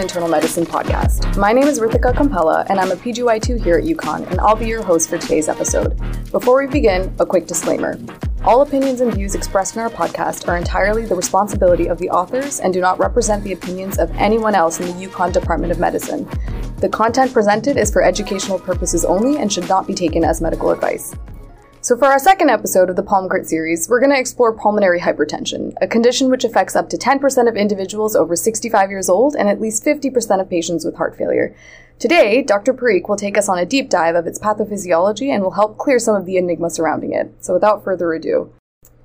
Internal Medicine Podcast. My name is Ritika Kompella, and I'm a PGY2 here at UConn, and I'll be your host for today's episode. Before we begin, a quick disclaimer. All opinions and views expressed in our podcast are entirely the responsibility of the authors and do not represent the opinions of anyone else in the UConn Department of Medicine. The content presented is for educational purposes only and should not be taken as medical advice. So, for our second episode of the Pulm Crit series, we're going to explore pulmonary hypertension, a condition which affects up to 10% of individuals over 65 years old and at least 50% of patients with heart failure. Today, Dr. Parikh will take us on a deep dive of its pathophysiology and will help clear some of the enigma surrounding it. So, without further ado,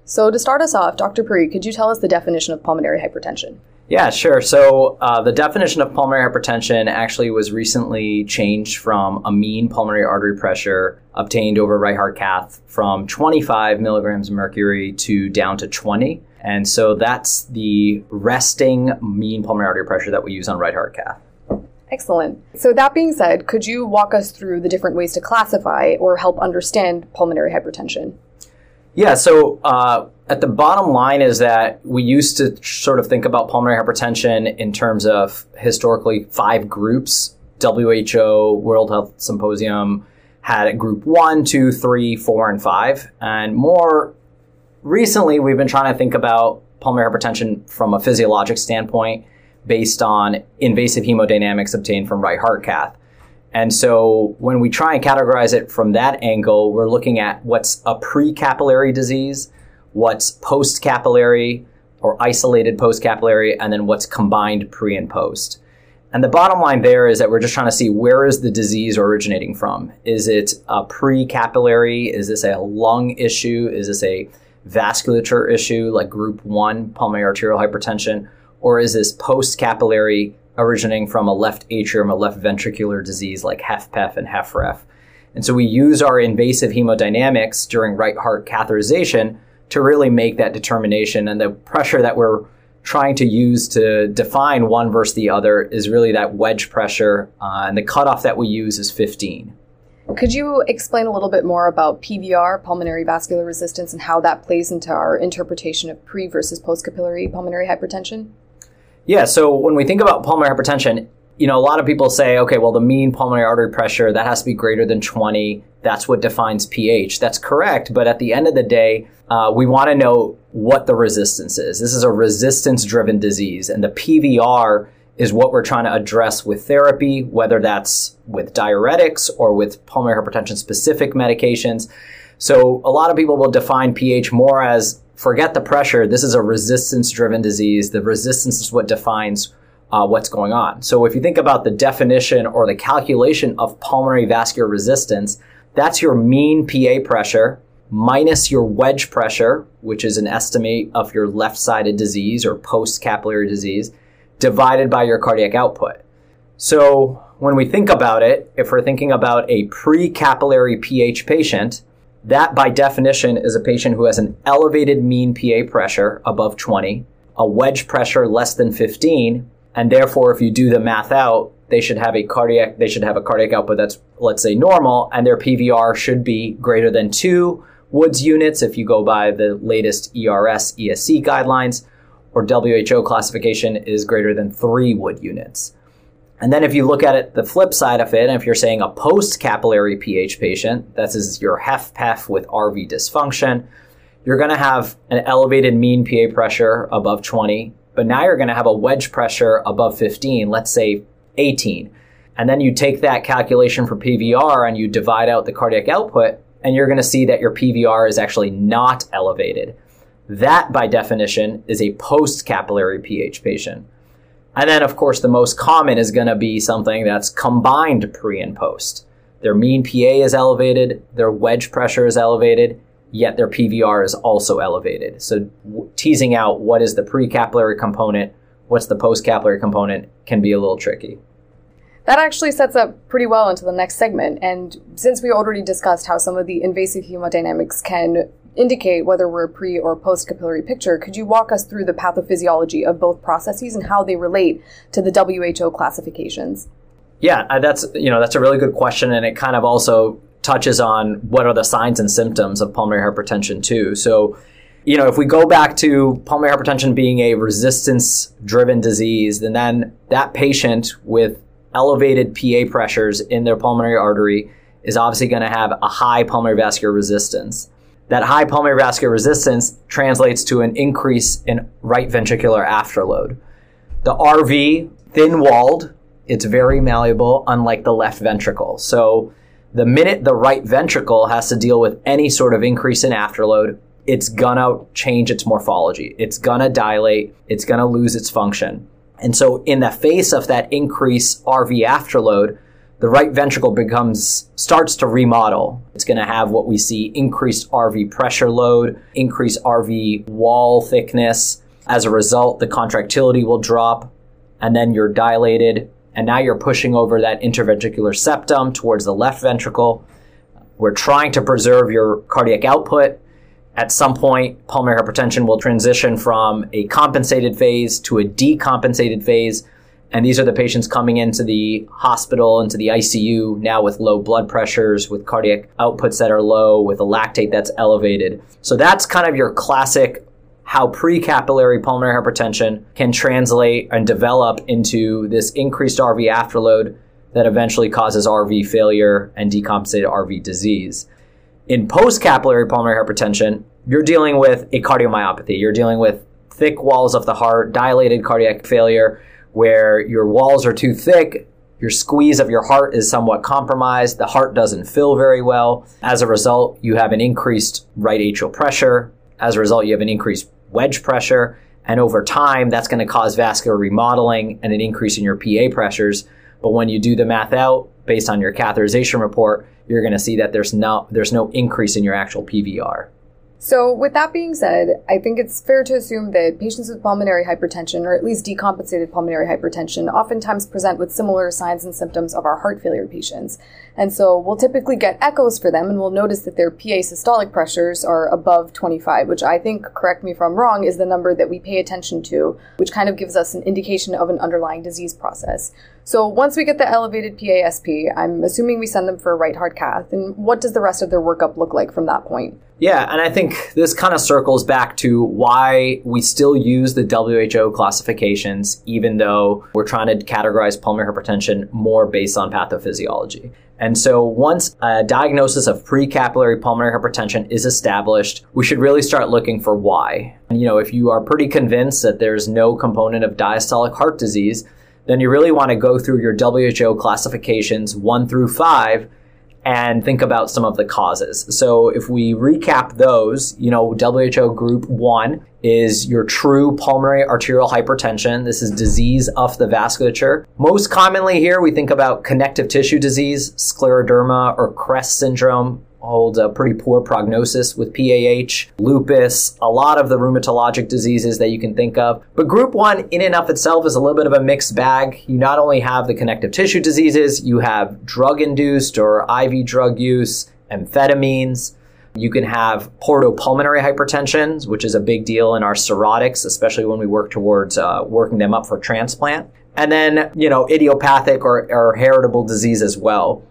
so to start us off, Dr. Parikh, could you tell us the definition of pulmonary hypertension? Yeah, sure. So uh, the definition of pulmonary hypertension actually was recently changed from a mean pulmonary artery pressure obtained over right heart cath from 25 milligrams of mercury to down to 20. And so that's the resting mean pulmonary artery pressure that we use on right heart cath. Excellent. So, that being said, could you walk us through the different ways to classify or help understand pulmonary hypertension? Yeah, so uh, at the bottom line is that we used to sort of think about pulmonary hypertension in terms of historically five groups. WHO, World Health Symposium, had group one, two, three, four, and five. And more recently, we've been trying to think about pulmonary hypertension from a physiologic standpoint based on invasive hemodynamics obtained from right heart cath. And so when we try and categorize it from that angle, we're looking at what's a pre-capillary disease, what's post-capillary or isolated post-capillary, and then what's combined pre and post. And the bottom line there is that we're just trying to see where is the disease originating from? Is it a pre-capillary? Is this a lung issue? Is this a vasculature issue like group 1 pulmonary arterial hypertension? Or is this post-capillary originating from a left atrium, a left ventricular disease like HFpEF and HFrEF. And so we use our invasive hemodynamics during right heart catheterization to really make that determination. And the pressure that we're trying to use to define one versus the other is really that wedge pressure. Uh, and the cutoff that we use is 15. Could you explain a little bit more about PVR, pulmonary vascular resistance, and how that plays into our interpretation of pre versus post capillary pulmonary hypertension? Yeah, so when we think about pulmonary hypertension, you know, a lot of people say, okay, well, the mean pulmonary artery pressure, that has to be greater than 20. That's what defines PH. That's correct. But at the end of the day, uh, we want to know what the resistance is. This is a resistance driven disease, and the PVR is what we're trying to address with therapy, whether that's with diuretics or with pulmonary hypertension specific medications. So a lot of people will define PH more as forget the pressure. This is a resistance driven disease. The resistance is what defines uh, what's going on. So if you think about the definition or the calculation of pulmonary vascular resistance, that's your mean PA pressure minus your wedge pressure, which is an estimate of your left sided disease or post capillary disease, divided by your cardiac output. So when we think about it, if we're thinking about a pre capillary PH patient, that, by definition, is a patient who has an elevated mean PA pressure above 20, a wedge pressure less than 15, and therefore, if you do the math out, they should have a cardiac they should have a cardiac output that's let's say normal, and their PVR should be greater than two Woods units if you go by the latest ERS ESC guidelines, or WHO classification is greater than three Wood units. And then if you look at it, the flip side of it, if you're saying a post-capillary PH patient, that is your HFpEF with RV dysfunction, you're going to have an elevated mean PA pressure above 20, but now you're going to have a wedge pressure above 15, let's say 18. And then you take that calculation for PVR and you divide out the cardiac output, and you're going to see that your PVR is actually not elevated. That, by definition, is a post-capillary PH patient. And then, of course, the most common is going to be something that's combined pre and post. Their mean PA is elevated, their wedge pressure is elevated, yet their PVR is also elevated. So, w- teasing out what is the pre-capillary component, what's the post-capillary component can be a little tricky. That actually sets up pretty well into the next segment. And since we already discussed how some of the invasive hemodynamics can indicate whether we're a pre or post capillary picture, could you walk us through the pathophysiology of both processes and how they relate to the WHO classifications? Yeah, uh, that's you know that's a really good question, and it kind of also touches on what are the signs and symptoms of pulmonary hypertension too. So, you know, if we go back to pulmonary hypertension being a resistance driven disease, then, then that patient with elevated PA pressures in their pulmonary artery is obviously going to have a high pulmonary vascular resistance. That high pulmonary vascular resistance translates to an increase in right ventricular afterload. The RV, thin walled, it's very malleable, unlike the left ventricle. So the minute the right ventricle has to deal with any sort of increase in afterload, it's gonna change its morphology. It's gonna dilate. It's gonna lose its function. And so in the face of that increase RV afterload, the right ventricle becomes starts to remodel. It's going to have what we see increased RV pressure load, increased RV wall thickness. As a result, the contractility will drop and then you're dilated and now you're pushing over that interventricular septum towards the left ventricle. We're trying to preserve your cardiac output. At some point, pulmonary hypertension will transition from a compensated phase to a decompensated phase. And these are the patients coming into the hospital, into the ICU now with low blood pressures, with cardiac outputs that are low, with a lactate that's elevated. So that's kind of your classic how precapillary pulmonary hypertension can translate and develop into this increased RV afterload that eventually causes RV failure and decompensated RV disease. In postcapillary pulmonary hypertension, you're dealing with a cardiomyopathy. You're dealing with thick walls of the heart, dilated cardiac failure, where your walls are too thick, your squeeze of your heart is somewhat compromised, the heart doesn't fill very well. As a result, you have an increased right atrial pressure. As a result, you have an increased wedge pressure. And over time, that's going to cause vascular remodeling and an increase in your PA pressures. But when you do the math out based on your catheterization report, you're going to see that there's no, there's no increase in your actual PVR. So, with that being said, I think it's fair to assume that patients with pulmonary hypertension, or at least decompensated pulmonary hypertension, oftentimes present with similar signs and symptoms of our heart failure patients. And so we'll typically get echoes for them and we'll notice that their PA systolic pressures are above 25, which I think, correct me if I'm wrong, is the number that we pay attention to, which kind of gives us an indication of an underlying disease process. So once we get the elevated PASP, I'm assuming we send them for a right heart cath. And what does the rest of their workup look like from that point? Yeah, and I think this kind of circles back to why we still use the WHO classifications, even though we're trying to categorize pulmonary hypertension more based on pathophysiology. And so once a diagnosis of precapillary pulmonary hypertension is established, we should really start looking for why. And, you know, if you are pretty convinced that there's no component of diastolic heart disease, then you really want to go through your WHO classifications one through five and think about some of the causes. So if we recap those, you know, WHO group one is your true pulmonary arterial hypertension. This is disease of the vasculature. Most commonly here, we think about connective tissue disease, scleroderma or CREST syndrome, hold a pretty poor prognosis with PAH, lupus, a lot of the rheumatologic diseases that you can think of. But group one, in and of itself, is a little bit of a mixed bag. You not only have the connective tissue diseases, you have drug induced or IV drug use, amphetamines. You can have portopulmonary hypertension, which is a big deal in our cirrhotics, especially when we work towards uh, working them up for transplant. And then, you know, idiopathic or, or heritable disease as well.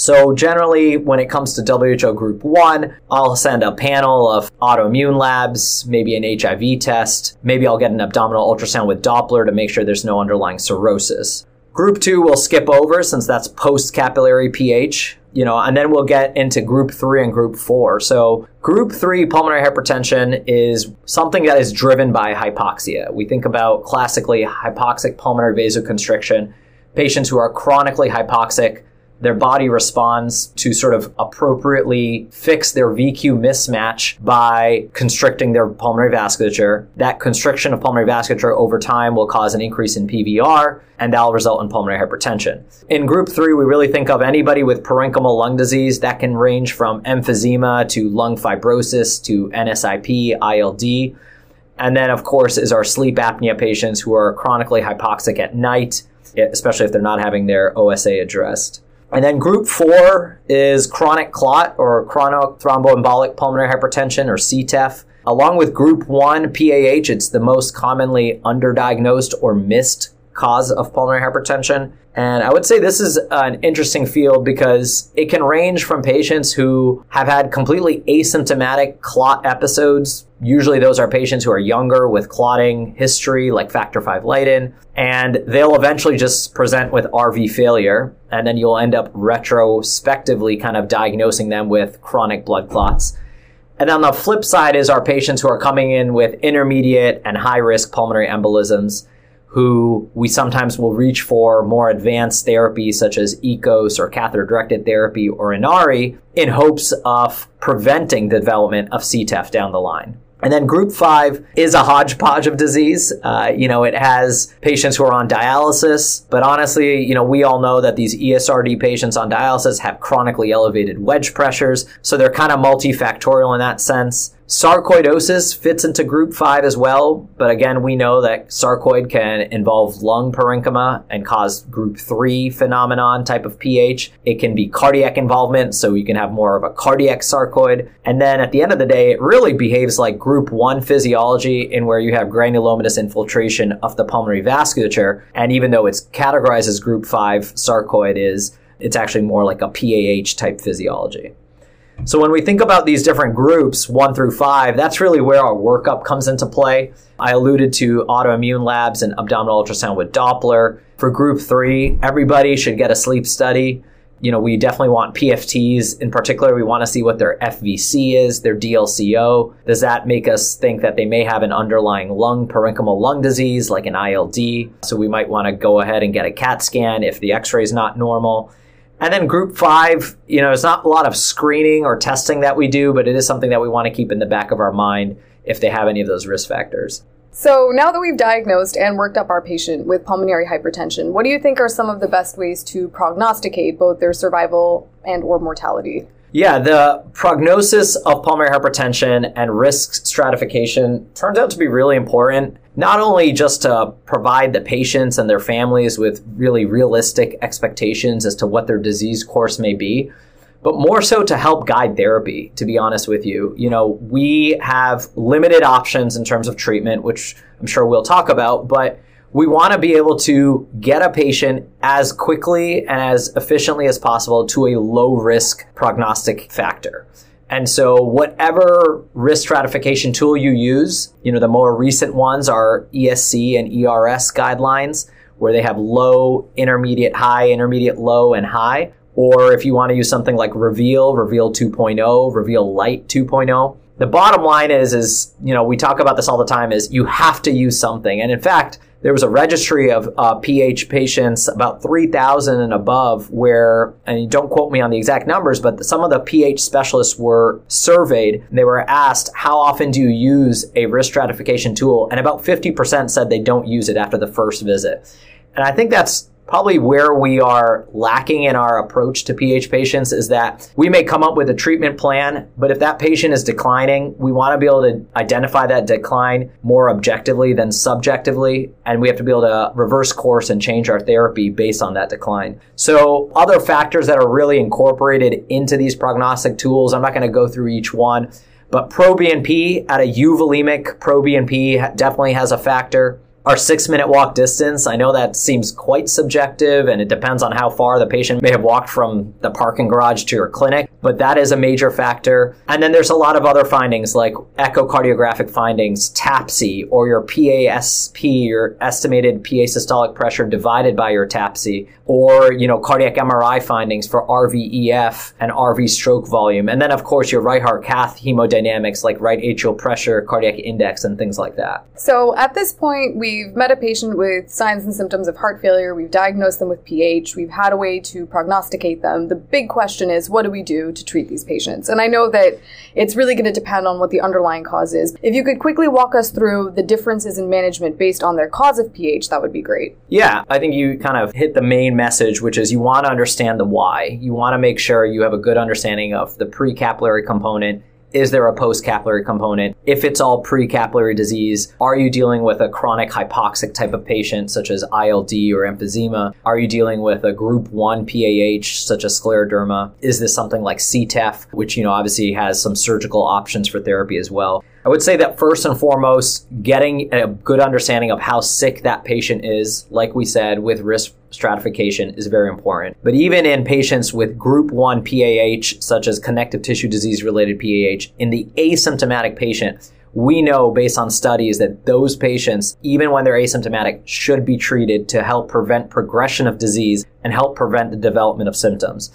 So generally, when it comes to WHO Group 1, I'll send a panel of autoimmune labs, maybe an HIV test. Maybe I'll get an abdominal ultrasound with Doppler to make sure there's no underlying cirrhosis. Group 2 we'll skip over since that's post-capillary PH, you know, and then we'll get into group 3 and group 4. So group 3 pulmonary hypertension is something that is driven by hypoxia. We think about classically hypoxic pulmonary vasoconstriction, patients who are chronically hypoxic their body responds to sort of appropriately fix their VQ mismatch by constricting their pulmonary vasculature. That constriction of pulmonary vasculature over time will cause an increase in PVR, and that'll result in pulmonary hypertension. In group three, we really think of anybody with parenchymal lung disease that can range from emphysema to lung fibrosis to NSIP, ILD. And then, of course, is our sleep apnea patients who are chronically hypoxic at night, especially if they're not having their OSA addressed. And then group four is chronic clot or chronic thromboembolic pulmonary hypertension or CTEPH. Along with group one, PAH, it's the most commonly underdiagnosed or missed cause of pulmonary hypertension. And I would say this is an interesting field because it can range from patients who have had completely asymptomatic clot episodes. Usually those are patients who are younger with clotting history like factor V Leiden, and they'll eventually just present with RV failure. And then you'll end up retrospectively kind of diagnosing them with chronic blood clots. And on the flip side is our patients who are coming in with intermediate and high risk pulmonary embolisms who we sometimes will reach for more advanced therapies such as EKOS or catheter directed therapy or Inari in hopes of preventing the development of CTEPH down the line. And then group five is a hodgepodge of disease. Uh, you know, it has patients who are on dialysis, but honestly, you know, we all know that these ESRD patients on dialysis have chronically elevated wedge pressures. So they're kind of multifactorial in that sense. Sarcoidosis fits into group five as well, but again, we know that sarcoid can involve lung parenchyma and cause group three phenomenon type of PH. It can be cardiac involvement, so you can have more of a cardiac sarcoid. And then at the end of the day, it really behaves like group one physiology in where you have granulomatous infiltration of the pulmonary vasculature. And even though it's categorized as group five sarcoid is, it's actually more like a PAH type physiology. So when we think about these different groups, one through five, that's really where our workup comes into play. I alluded to autoimmune labs and abdominal ultrasound with Doppler. For group three, everybody should get a sleep study. You know, we definitely want PFTs. In particular, we want to see what their FVC is, their DLCO. Does that make us think that they may have an underlying lung parenchymal lung disease like an ILD? So we might want to go ahead and get a CAT scan if the x-ray is not normal. And then group five, you know, it's not a lot of screening or testing that we do, but it is something that we want to keep in the back of our mind if they have any of those risk factors. So, now that we've diagnosed and worked up our patient with pulmonary hypertension, what do you think are some of the best ways to prognosticate both their survival and or mortality? Yeah, the prognosis of pulmonary hypertension and risk stratification turns out to be really important not only just to provide the patients and their families with really realistic expectations as to what their disease course may be, but more so to help guide therapy, to be honest with you. You know, we have limited options in terms of treatment, which I'm sure we'll talk about, but we want to be able to get a patient as quickly and as efficiently as possible to a low risk prognostic factor. And so whatever risk stratification tool you use, you know, the more recent ones are ESC and ERS guidelines where they have low, intermediate, high, intermediate, low, and high. Or if you want to use something like Reveal, Reveal 2.0, Reveal Lite 2.0. The bottom line is, is, you know, we talk about this all the time is you have to use something. And in fact, there was a registry of uh, PH patients, about 3,000 and above, where, and don't quote me on the exact numbers, but some of the PH specialists were surveyed. They were asked, how often do you use a risk stratification tool? And about 50% said they don't use it after the first visit. And I think that's probably where we are lacking in our approach to PH patients is that we may come up with a treatment plan, but if that patient is declining, we want to be able to identify that decline more objectively than subjectively, and we have to be able to reverse course and change our therapy based on that decline. So, other factors that are really incorporated into these prognostic tools, I'm not going to go through each one. But proBNP at a euvolemic proBNP definitely has a factor our six minute walk distance. I know that seems quite subjective and it depends on how far the patient may have walked from the parking garage to your clinic, but that is a major factor. And then there's a lot of other findings like echocardiographic findings, TAPSE, or your PASP, your estimated PA systolic pressure divided by your TAPSE, or, you know, cardiac MRI findings for RVEF and RV stroke volume. And then, of course, your right heart cath hemodynamics like right atrial pressure, cardiac index, and things like that. So at this point, we we've met a patient with signs and symptoms of heart failure, we've diagnosed them with PH, we've had a way to prognosticate them. The big question is, what do we do to treat these patients? And I know that it's really going to depend on what the underlying cause is. If you could quickly walk us through the differences in management based on their cause of PH, that would be great. Yeah, I think you kind of hit the main message, which is you want to understand the why. You want to make sure you have a good understanding of the precapillary component Is there a post capillary component? If it's all pre capillary disease, are you dealing with a chronic hypoxic type of patient, such as ILD or emphysema? Are you dealing with a group 1 PAH, such as scleroderma? Is this something like CTEPH, which, you know, obviously has some surgical options for therapy as well? I would say that first and foremost, getting a good understanding of how sick that patient is, like we said, with risk stratification is very important. But even in patients with group 1 PAH, such as connective tissue disease related PAH, in the asymptomatic patient, we know based on studies that those patients, even when they're asymptomatic, should be treated to help prevent progression of disease and help prevent the development of symptoms.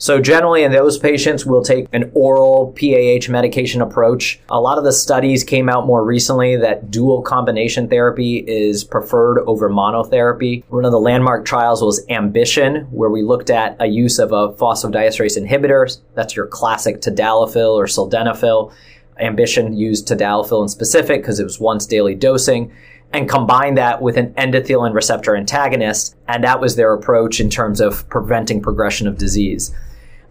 So generally in those patients, we'll take an oral PAH medication approach. A lot of the studies came out more recently that dual combination therapy is preferred over monotherapy. One of the landmark trials was Ambition, where we looked at a use of a phosphodiesterase inhibitor. That's your classic tadalafil or sildenafil. Ambition used tadalafil in specific because it was once daily dosing and combine that with an endothelin receptor antagonist. And that was their approach in terms of preventing progression of disease.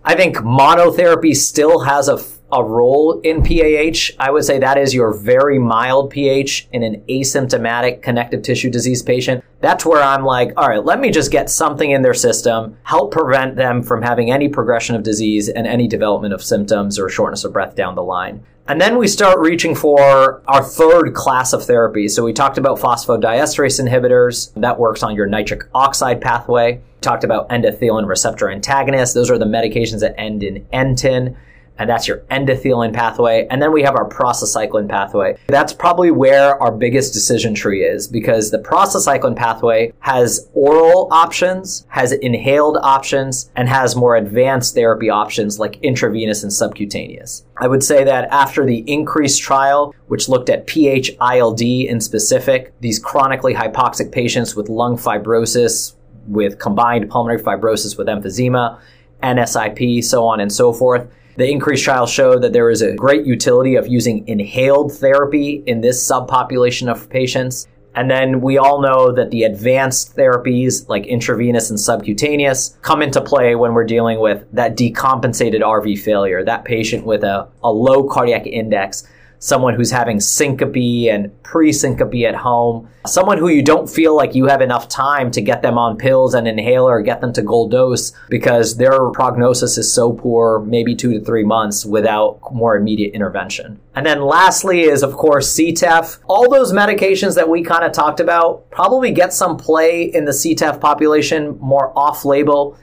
I think monotherapy still has a, a role in PAH. I would say that is your very mild PH in an asymptomatic connective tissue disease patient. That's where I'm like, all right, let me just get something in their system, help prevent them from having any progression of disease and any development of symptoms or shortness of breath down the line. And then we start reaching for our third class of therapy. So we talked about phosphodiesterase inhibitors. That works on your nitric oxide pathway. We talked about endothelin receptor antagonists. Those are the medications that end in entan and that's your endothelin pathway. And then we have our prostacyclin pathway. That's probably where our biggest decision tree is because the prostacyclin pathway has oral options, has inhaled options, and has more advanced therapy options like intravenous and subcutaneous. I would say that after the INCREASE trial, which looked at PH-ILD in specific, these chronically hypoxic patients with lung fibrosis, with combined pulmonary fibrosis with emphysema, NSIP, so on and so forth, the increased trial showed that there is a great utility of using inhaled therapy in this subpopulation of patients. And then we all know that the advanced therapies like intravenous and subcutaneous come into play when we're dealing with that decompensated RV failure, that patient with a, a low cardiac index someone who's having syncope and pre-syncope at home, someone who you don't feel like you have enough time to get them on pills and inhaler or get them to gold dose because their prognosis is so poor, maybe two to three months without more immediate intervention. And then lastly is of course CTEPH. All those medications that we kind of talked about probably get some play in the CTEPH population more off-label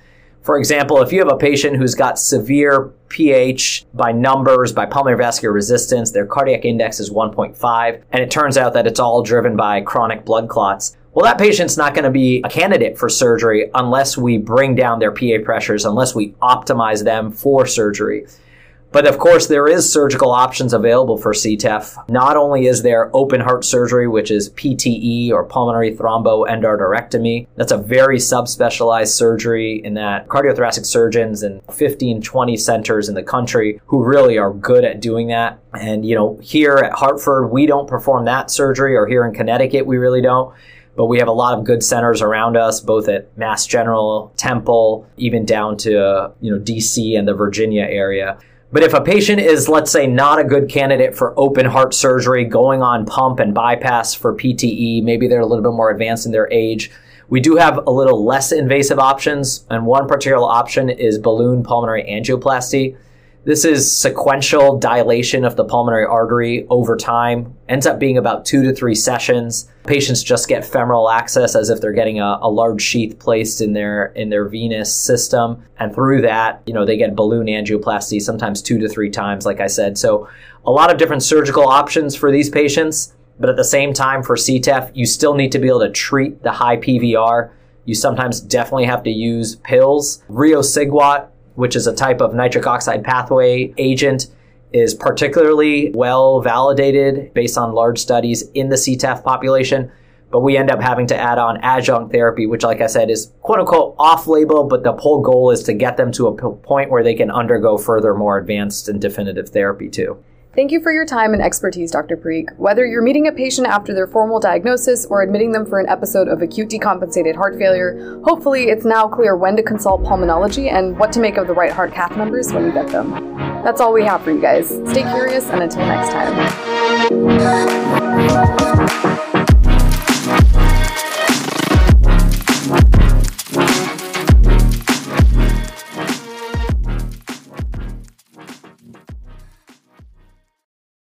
for example, if you have a patient who's got severe PH by numbers, by pulmonary vascular resistance, their cardiac index is 1.5, and it turns out that it's all driven by chronic blood clots. Well, that patient's not going to be a candidate for surgery unless we bring down their PA pressures, unless we optimize them for surgery. But of course, there is surgical options available for CTEPH. Not only is there open heart surgery, which is PTE or pulmonary thromboendarterectomy. That's a very subspecialized surgery in that cardiothoracic surgeons in 15, 20 centers in the country who really are good at doing that. And, you know, here at Hartford, we don't perform that surgery, or here in Connecticut, we really don't but we have a lot of good centers around us, both at Mass General, Temple, even down to you know DC and the Virginia area. But if a patient is, let's say, not a good candidate for open heart surgery, going on pump and bypass for PTE, maybe they're a little bit more advanced in their age, we do have a little less invasive options. And one particular option is balloon pulmonary angioplasty. This is sequential dilation of the pulmonary artery over time, ends up being about two to three sessions. Patients just get femoral access as if they're getting a, a, large sheath placed in their in their venous system, and through that, you know, they get balloon angioplasty sometimes two to three times, like I said. So, a lot of different surgical options for these patients, but at the same time, for CTEPH, you still need to be able to treat the high PVR. You sometimes definitely have to use pills. Riociguat which is a type of nitric oxide pathway agent, is particularly well validated based on large studies in the CTEPH population. But we end up having to add on adjunct therapy, which, like I said, is quote unquote off label, but the whole goal is to get them to a point where they can undergo further, more advanced and definitive therapy too. Thank you for your time and expertise, Dr. Parikh. Whether you're meeting a patient after their formal diagnosis or admitting them for an episode of acute decompensated heart failure, hopefully it's now clear when to consult pulmonology and what to make of the right heart cath numbers when you get them. That's all we have for you guys. Stay curious, and until next time.